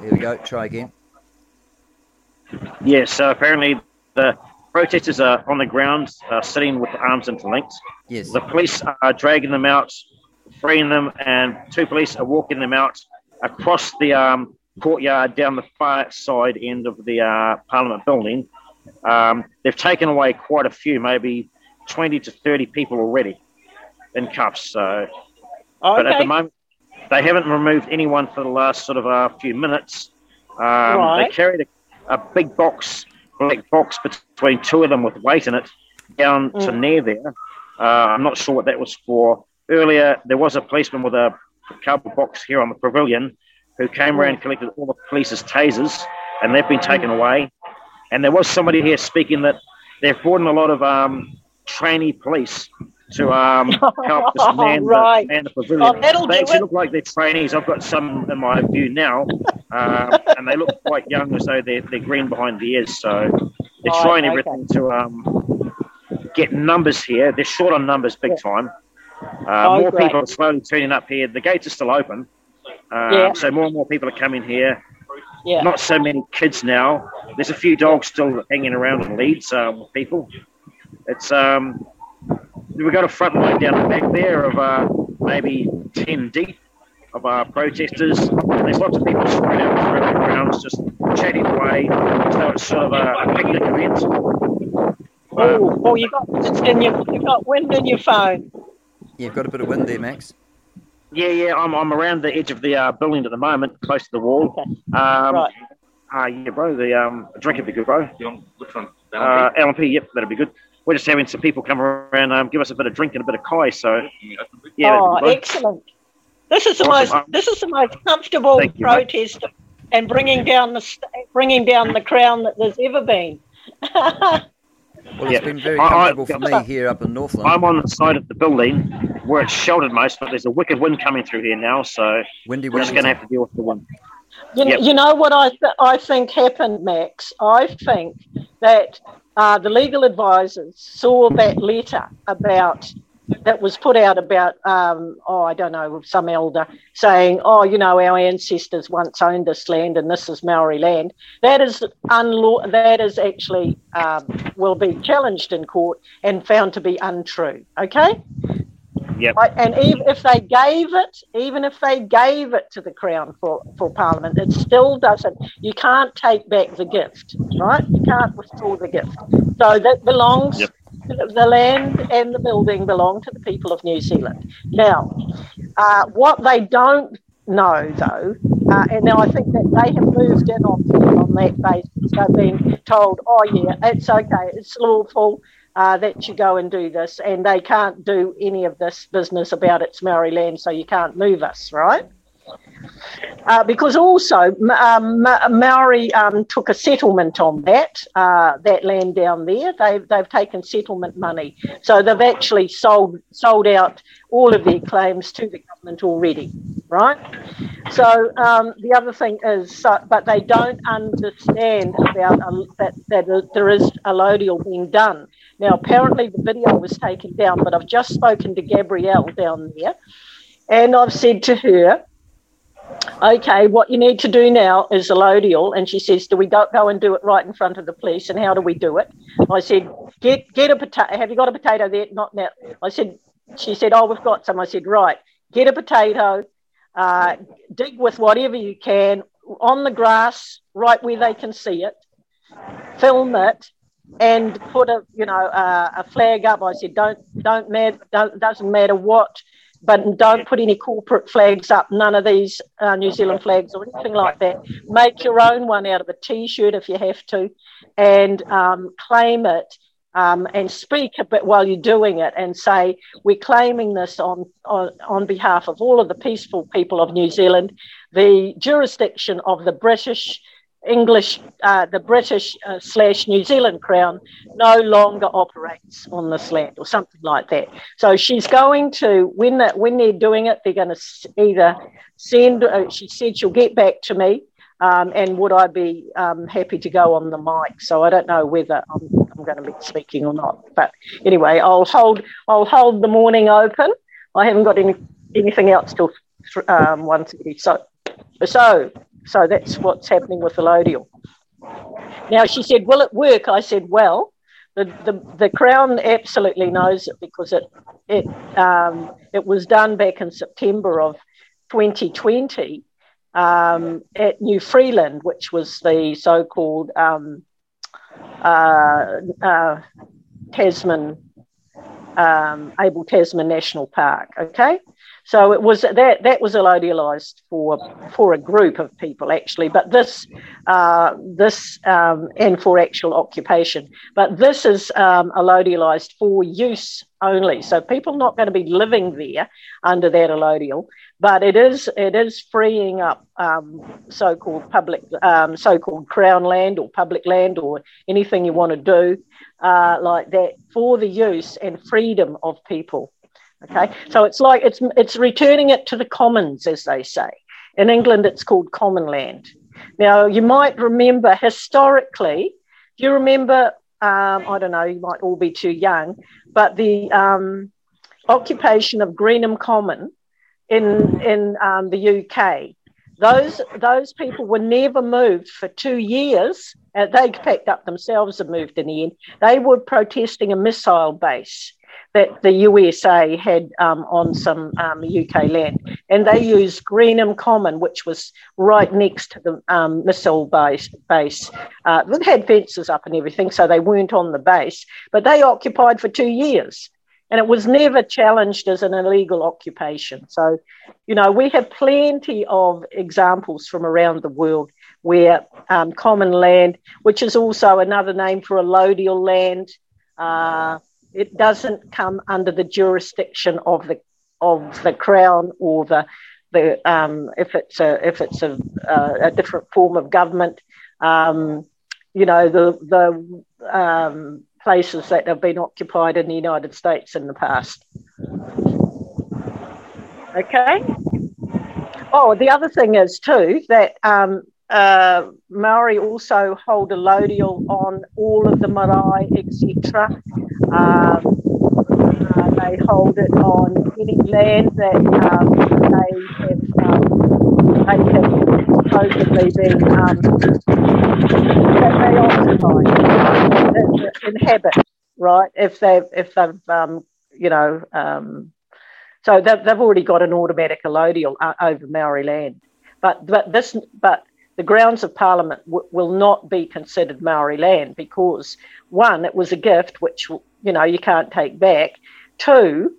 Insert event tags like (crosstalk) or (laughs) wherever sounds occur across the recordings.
Here we go. Try again. Yes, so apparently the protesters are on the ground, uh, sitting with arms interlinked. Yes. The police are dragging them out, freeing them, and two police are walking them out across the um, courtyard down the far side end of the uh, Parliament building. Um, they've taken away quite a few, maybe 20 to 30 people already in cuffs. So, but at the moment, they haven't removed anyone for the last sort of uh, few minutes. Um, Right. They carried a, a big box, black box between two of them with weight in it down to Mm. near there. Uh, I'm not sure what that was for. Earlier, there was a policeman with a cardboard box here on the pavilion who came around and collected all the police's tasers, and they've been taken away. And there was somebody here speaking that they've brought in a lot of um, trainee police to um, help (laughs) us man, Right. the, man the pavilion. Oh, they actually it. look like they're trainees. I've got some in my view now, (laughs) um, and they look quite young as though they're, they're green behind the ears. So they're Right, trying okay. everything to um, get numbers here. They're short on numbers big time. Uh, Oh, more great. people are slowly turning up here. The gates are still open. Uh, Yeah. So more and more people are coming here. Yeah. Not so many kids now. There's a few dogs still hanging around in leads um, with people. It's um, we've got a front line down the back there of uh, maybe ten deep of our protesters. And there's lots of people spread out throughout the grounds, just chatting away. So it's sort of a, a picnic event. Oh, oh, you got it's in your you got wind in your phone. You've got a bit of wind there, Max. Yeah, yeah, I'm, I'm around the edge of the uh, building at the moment, close to the wall. Okay. Um, Right. Uh, yeah, bro, the um, drink would be good, bro. You want which one? Uh, L&P, yep, that'd be good. We're just having some people come around, um, give us a bit of drink and a bit of kai. So, yeah, oh, be good, bro. excellent. This is the Awesome. most this is the most comfortable Thank you, mate. protest and bringing down the bringing down the crown that there's ever been. Well, Yeah. it's been very I- I- comfortable for me here up in Northland. I'm on the side of the building where it's sheltered most, but there's a wicked wind coming through here now, so Windy we're just going to have to deal with the wind. You, Yep. you know what I th- I think happened, Max. I think that uh, the legal advisors saw that letter about that was put out about um, oh I don't know some elder saying oh you know our ancestors once owned this land and this is Maori land. That is unlaw. That is actually um, will be challenged in court and found to be untrue. Okay. Yep. And even if they gave it, even if they gave it to the Crown for, for Parliament, it still doesn't. You can't take back the gift, right? You can't withdraw the gift. So that belongs. Yep. The land and the building belong to the people of New Zealand. Now, uh, what they don't know, though, uh, and now I think that they have moved in on, on that basis. They've been told, oh, yeah, it's okay, it's lawful uh, that you go and do this, and they can't do any of this business about its Maori land, so you can't move us, right? Uh, because also um, Maori um, took a settlement on that uh, that land down there. They've they've taken settlement money, so they've actually sold sold out all of their claims to the government already, right? So um, the other thing is, uh, but they don't understand about uh, that that there is allodial being done. Now apparently the video was taken down, but I've just spoken to Gabrielle down there, and I've said to her okay, what you need to do now is allodial. And she says, do we go, go and do it right in front of the police? And how do we do it? I said, get get a potato. Have you got a potato there? Not now. I said, she said, oh, we've got some. I said, right, get a potato, uh, dig with whatever you can on the grass, right where they can see it, film it. And put a you know uh, a flag up. I said don't don't matter don't, doesn't matter what but don't put any corporate flags up, none of these uh, New Zealand flags or anything like that. Make your own one out of a t shirt if you have to and um, claim it. Um, and speak a bit while you're doing it and say, We're claiming this on, on, on behalf of all of the peaceful people of New Zealand, the jurisdiction of the British English, uh, the British uh, slash New Zealand Crown no longer operates on this land or something like that. So she's going to, when, when they're doing it, they're going to either send, uh, she said she'll get back to me um, and would I be um, happy to go on the mic? So I don't know whether I'm, I'm going to be speaking or not. But anyway, I'll hold, I'll hold the morning open. I haven't got any, anything else till um, 1.30. So, so So that's what's happening with allodial. Now she said, "Will it work?" I said, "Well, the the, the Crown absolutely knows it because it it um, it was done back in September of 2020 um, at New Freeland, which was the so-called um, uh, uh, Tasman um, Abel Tasman National Park. Okay, so it was that that was allodialized for for a group of people actually, but this uh, this um, and for actual occupation. But this is um, allodialized for use only. So people not going to be living there under that allodial, but it is it is freeing up um, so-called public um, so-called crown land or public land or anything you want to do uh, like that for the use and freedom of people. Okay, so it's like it's it's returning it to the commons, as they say. In England, it's called common land. Now, you might remember historically. Do you remember? Um, I don't know. You might all be too young, but the um, occupation of Greenham Common in in um, the UK. Those those people were never moved for two years uh, they packed up themselves and moved in the end. They were protesting a missile base that the USA had um, on some um, UK land. And they used Greenham Common, which was right next to the um, missile base. base. Uh, had fences up and everything, so they weren't on the base, but they occupied for two years. And it was never challenged as an illegal occupation. So, you know, we have plenty of examples from around the world where um, common land, which is also another name for allodial land, uh, it doesn't come under the jurisdiction of the of the crown or the the um, if it's a if it's a, uh, a different form of government, um, you know the the um, places that have been occupied in the United States in the past. Okay. Oh, the other thing is too that um, uh, Maori also hold allodial on all of the marae, etc. Um, uh, they hold it on any land that um, they have um, they have supposedly been um, that they occupy, uh, inhabit, right? If they've if they've um, you know um, so they've, they've already got an automatic allodial uh, over Maori land. But but this but the grounds of Parliament w- will not be considered Maori land because one, it was a gift which you know you can't take back. Two,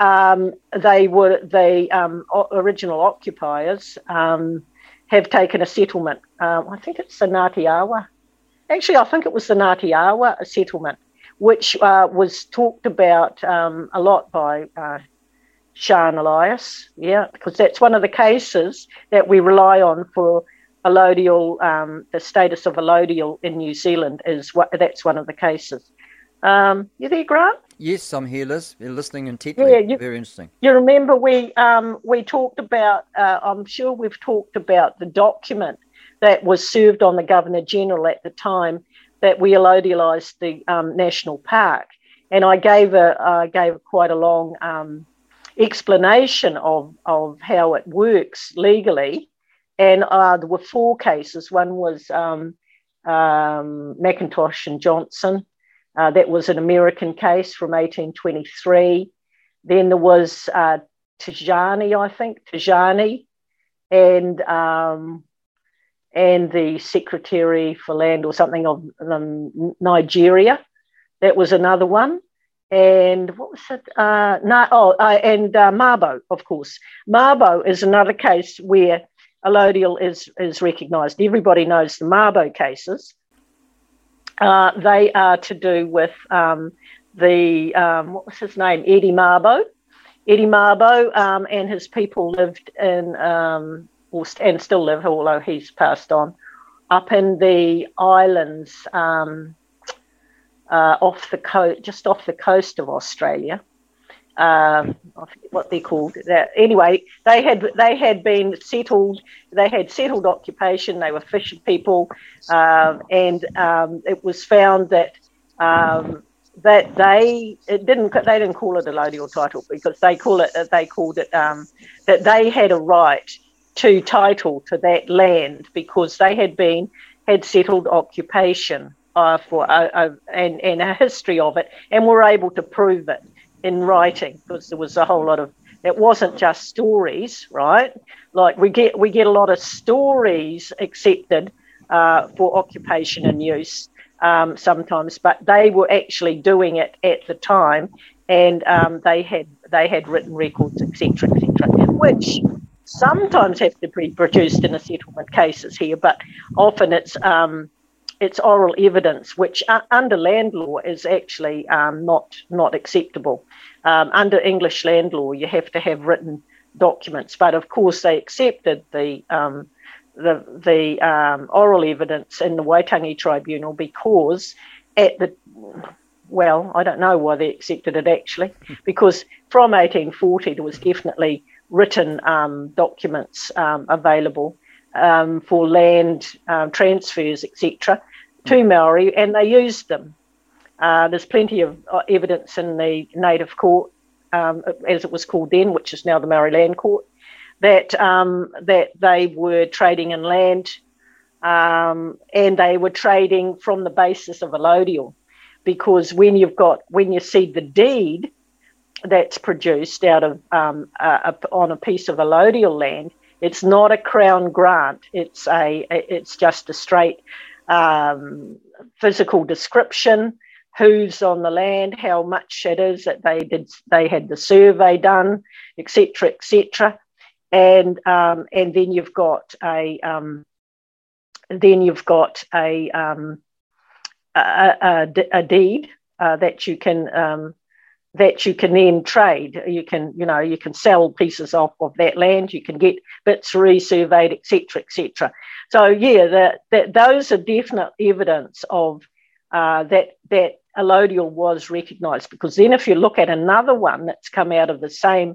um, they were the um, original occupiers um, have taken a settlement. Um, I think it's the Ngāti Awa. Actually, I think it was the Ngāti Awa settlement, which uh, was talked about um, a lot by uh, Sian Elias. Yeah, because that's one of the cases that we rely on for allodial, um, the status of allodial in New Zealand is what that's one of the cases. Um, you there, Grant? Yes, I'm here, Liz. You're listening intently. Yeah, you, very interesting. You remember we um, we talked about? Uh, I'm sure we've talked about the document that was served on the Governor General at the time that we allodialised the um, national park, and I gave a I gave quite a long um, explanation of of how it works legally and uh, there were four cases. One was um, um, McIntosh and Johnson. Uh, that was an American case from 1823. Then there was uh, I think, Tijani, and um, and the Secretary for Land or something of um, Nigeria. That was another one. And what was it? Uh, no, oh, uh, and uh, Mabo, of course. Mabo is another case where allodial is, is recognised. Everybody knows the Mabo cases. Uh, they are to do with um, the, um, what was his name? Eddie Mabo. Eddie Mabo um, and his people lived in, um, and still live, although he's passed on, up in the islands um, uh, off the coast, just off the coast of Australia um, what they're called. That, anyway, they had they had been settled. They had settled occupation. They were fishing people, um, and um, it was found that um, that they it didn't they didn't call it a allodial title because they call it they called it um, that they had a right to title to that land because they had been had settled occupation uh, for uh, uh, and, and a history of it, and were able to prove it in writing because there was a whole lot of it wasn't just stories, right? Like we get we get a lot of stories accepted uh, for occupation and use um, sometimes, but they were actually doing it at the time, and um, they had they had written records, etc., etc., which sometimes have to be produced in a settlement cases here, but often it's um, it's oral evidence, which uh, under land law is actually um, not not acceptable. Um, under English land law, you have to have written documents, but of course they accepted the um, the the um, oral evidence in the Waitangi Tribunal because at the well, I don't know why they accepted it actually, because from 1840 there was definitely written um, documents um, available um, for land um, transfers, etc., to Maori, and they used them. Uh, there's plenty of uh, evidence in the Native Court, um, as it was called then, which is now the Maori Land Court, that um, that they were trading in land, and they were trading from the basis of allodial, because when you've got when you see the deed that's produced out of um, a, a, on a piece of allodial land. It's not a crown grant. It's a it's just a straight um, physical description. Who's on the land? How much it is that they did? They had the survey done, etc., etc. And um, and then you've got a um, then you've got a um, a, a, a, deed uh, that you can um, that you can then trade. You can, you know, you can sell pieces off of that land. You can get bits resurveyed, etc., etc. So yeah, that, that those are definite evidence of uh, that that allodial was recognised. Because then, if you look at another one that's come out of the same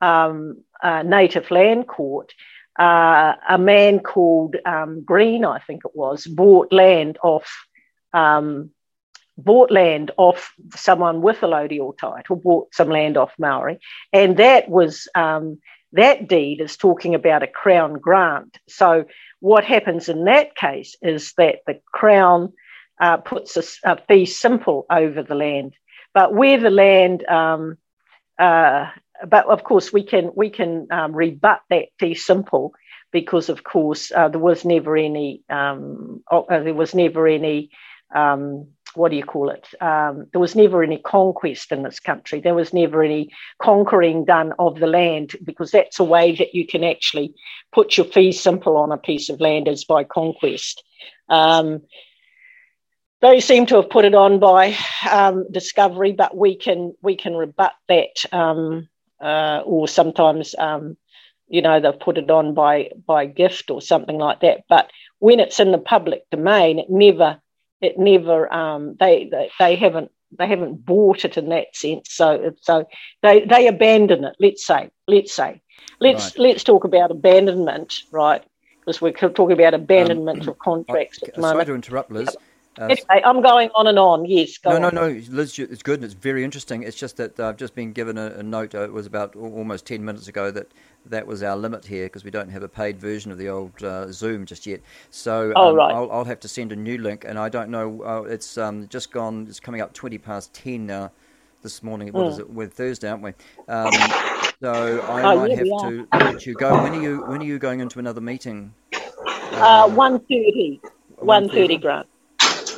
um, uh, native land court, uh, a man called um, Green, I think it was, bought land off. Um, bought land off someone with a allodial title, bought some land off Maori, and that was um, that deed is talking about a crown grant. So what happens in that case is that the crown uh, puts a, a, fee simple over the land, but where the land um, uh, but of course we can we can um, rebut that fee simple because of course uh, there was never any um, uh, there was never any um, what do you call it? Um, there was never any conquest in this country. There was never any conquering done of the land because that's a way that you can actually put your fee simple on a piece of land is by conquest. Um, they seem to have put it on by um, discovery, but we can we can rebut that, um, uh, or sometimes um, you know they've put it on by by gift or something like that. But when it's in the public domain, it never it never um, they, they they haven't they haven't bought it in that sense. So so they they abandon it. Let's say let's say let's right. let's talk about abandonment, right? Because we're talking about abandonment um, of contracts I, at the sorry moment. to interrupt, Liz. Uh, anyway, I'm going on and on. Yes, no, on. no, no, Liz, it's good and it's very interesting. It's just that I've just been given a, a note. Uh, it was about almost ten minutes ago that that was our limit here because we don't have a paid version of the old uh, Zoom just yet. So oh, um, right. I'll, I'll, have to send a new link, and I don't know. Uh, it's um, just gone. It's coming up twenty past ten now this morning. What mm. is it? We're Thursday, aren't we? Um, so I oh, might yeah, have to let you go. When are you? When are you going into another meeting? Uh, one thirty. One thirty, Grant.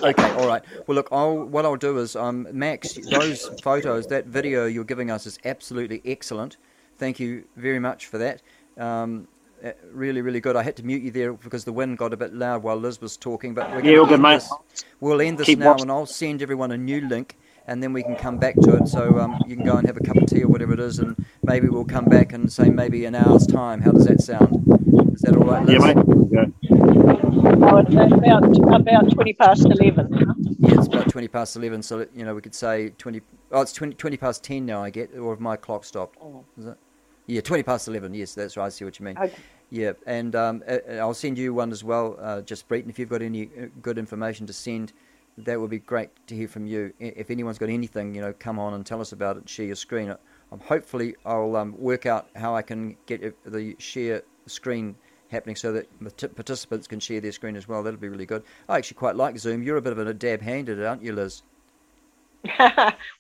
Okay, all right. Well, look, I'll, what I'll do is, um, Max, those photos, that video you're giving us is absolutely excellent thank you very much for that. Um, uh, really, really good. I had to mute you there because the wind got a bit loud while Liz was talking. But we're yeah, good, mate. We'll end this Keep now, watching. and I'll send everyone a new link, and then we can come back to it. So um, you can go and have a cup of tea or whatever it is, and maybe we'll come back and say maybe an hour's time. How does that sound? Is that all right, Liz? Yeah, mate. Yeah. Oh, it's about about twenty past eleven. Yeah, it's about twenty past eleven. So you know, we could say twenty. Oh, it's 20, 20 past ten now. I get, or if my clock stopped. Oh. Is it? Yeah, 20 past 11. Yes, that's right. I see what you mean. Okay. Yeah, and um, I'll send you one as well, uh, just Breton. If you've got any uh, good information to send, that would be great to hear from you. If anyone's got anything, you know, come on and tell us about it. Share your screen. Um, hopefully, I'll um, work out how I can get the share screen happening so that participants can share their screen as well. That'll be really good. I actually quite like Zoom. You're a bit of a dab hand at it, aren't you, Liz? (laughs)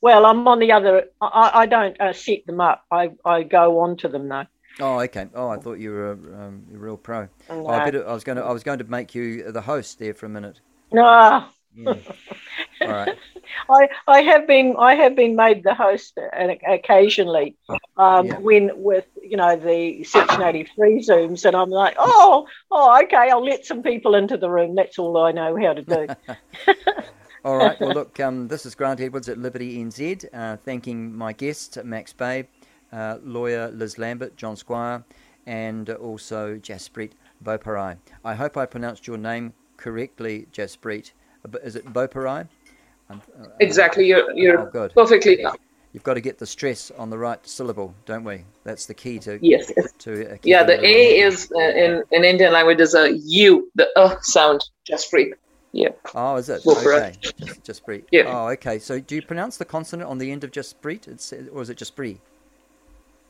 well, I'm on the other. I, I don't uh, set them up. I, I go on to them though. Oh, okay. Oh, I thought you were a, um, a real pro. No. Oh, I, better, I was going to. I was going to make you the host there for a minute. No. Yeah. All right. (laughs) I, I have been I have been made the host occasionally um, yeah. when with you know the Section 83 zooms and I'm like oh oh okay I'll let some people into the room that's all I know how to do. (laughs) all right well look um, this is Grant Edwards at Liberty NZ uh, thanking my guest Max Bay, uh, lawyer Liz Lambert, John Squire, and also Jasprit Boparai. I hope I pronounced your name correctly, Jaspreet. Is it Boparai? Uh, exactly, you're, you're oh, good. perfectly. You've got to get the stress on the right syllable, don't we? That's the key to yes. To, uh, yeah, the A is uh, in in Indian language is a U, the uh sound. Just breathe. Yeah. Oh, is it? okay. Just, just breathe. Yeah. Oh, okay. So, do you pronounce the consonant on the end of just breathe, it's, or is it just breathe?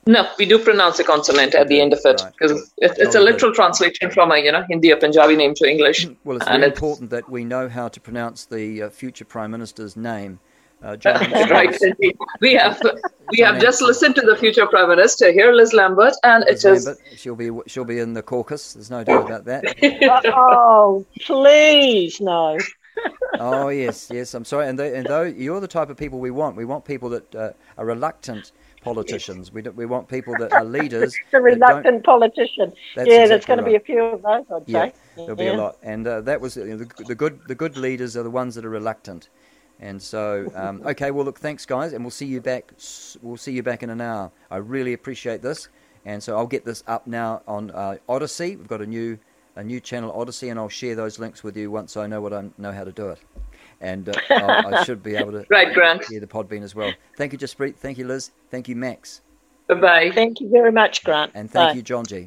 No, we do pronounce a consonant at the end of it because right. it, it's a literal translation from a you know Hindi or Punjabi name to English. Well, it's very important that we know how to pronounce the uh, future prime minister's name. Uh, (laughs) right, we have we have just listened to the future prime minister here, Liz Lambert, and Liz it is Lambert, she'll be she'll be in the caucus. There's no doubt about that. (laughs) oh, please no. oh yes, yes. I'm sorry, and they, and though you're the type of people we want, we want people that uh, are reluctant politicians. We, we want people that are leaders. (laughs) the reluctant politician. yeah, exactly there's going right. to be a few of those, I'd yeah, say. There'll yeah. be a lot, and uh, that was you know, the, the, good. The good leaders are the ones that are reluctant, and so um, (laughs) okay. Well, look, thanks, guys, and we'll see you back. We'll see you back in an hour. I really appreciate this, and so I'll get this up now on uh, Odysee. We've got a new a new channel, Odysee, and I'll share those links with you once I know what I know how to do it and uh, (laughs) I should be able to right, Grant. hear the Podbean as well. Thank you, Jaspreet. Thank you, Liz. Thank you, Max. Bye bye. Thank you very much, Grant. And thank Bye. you, John G.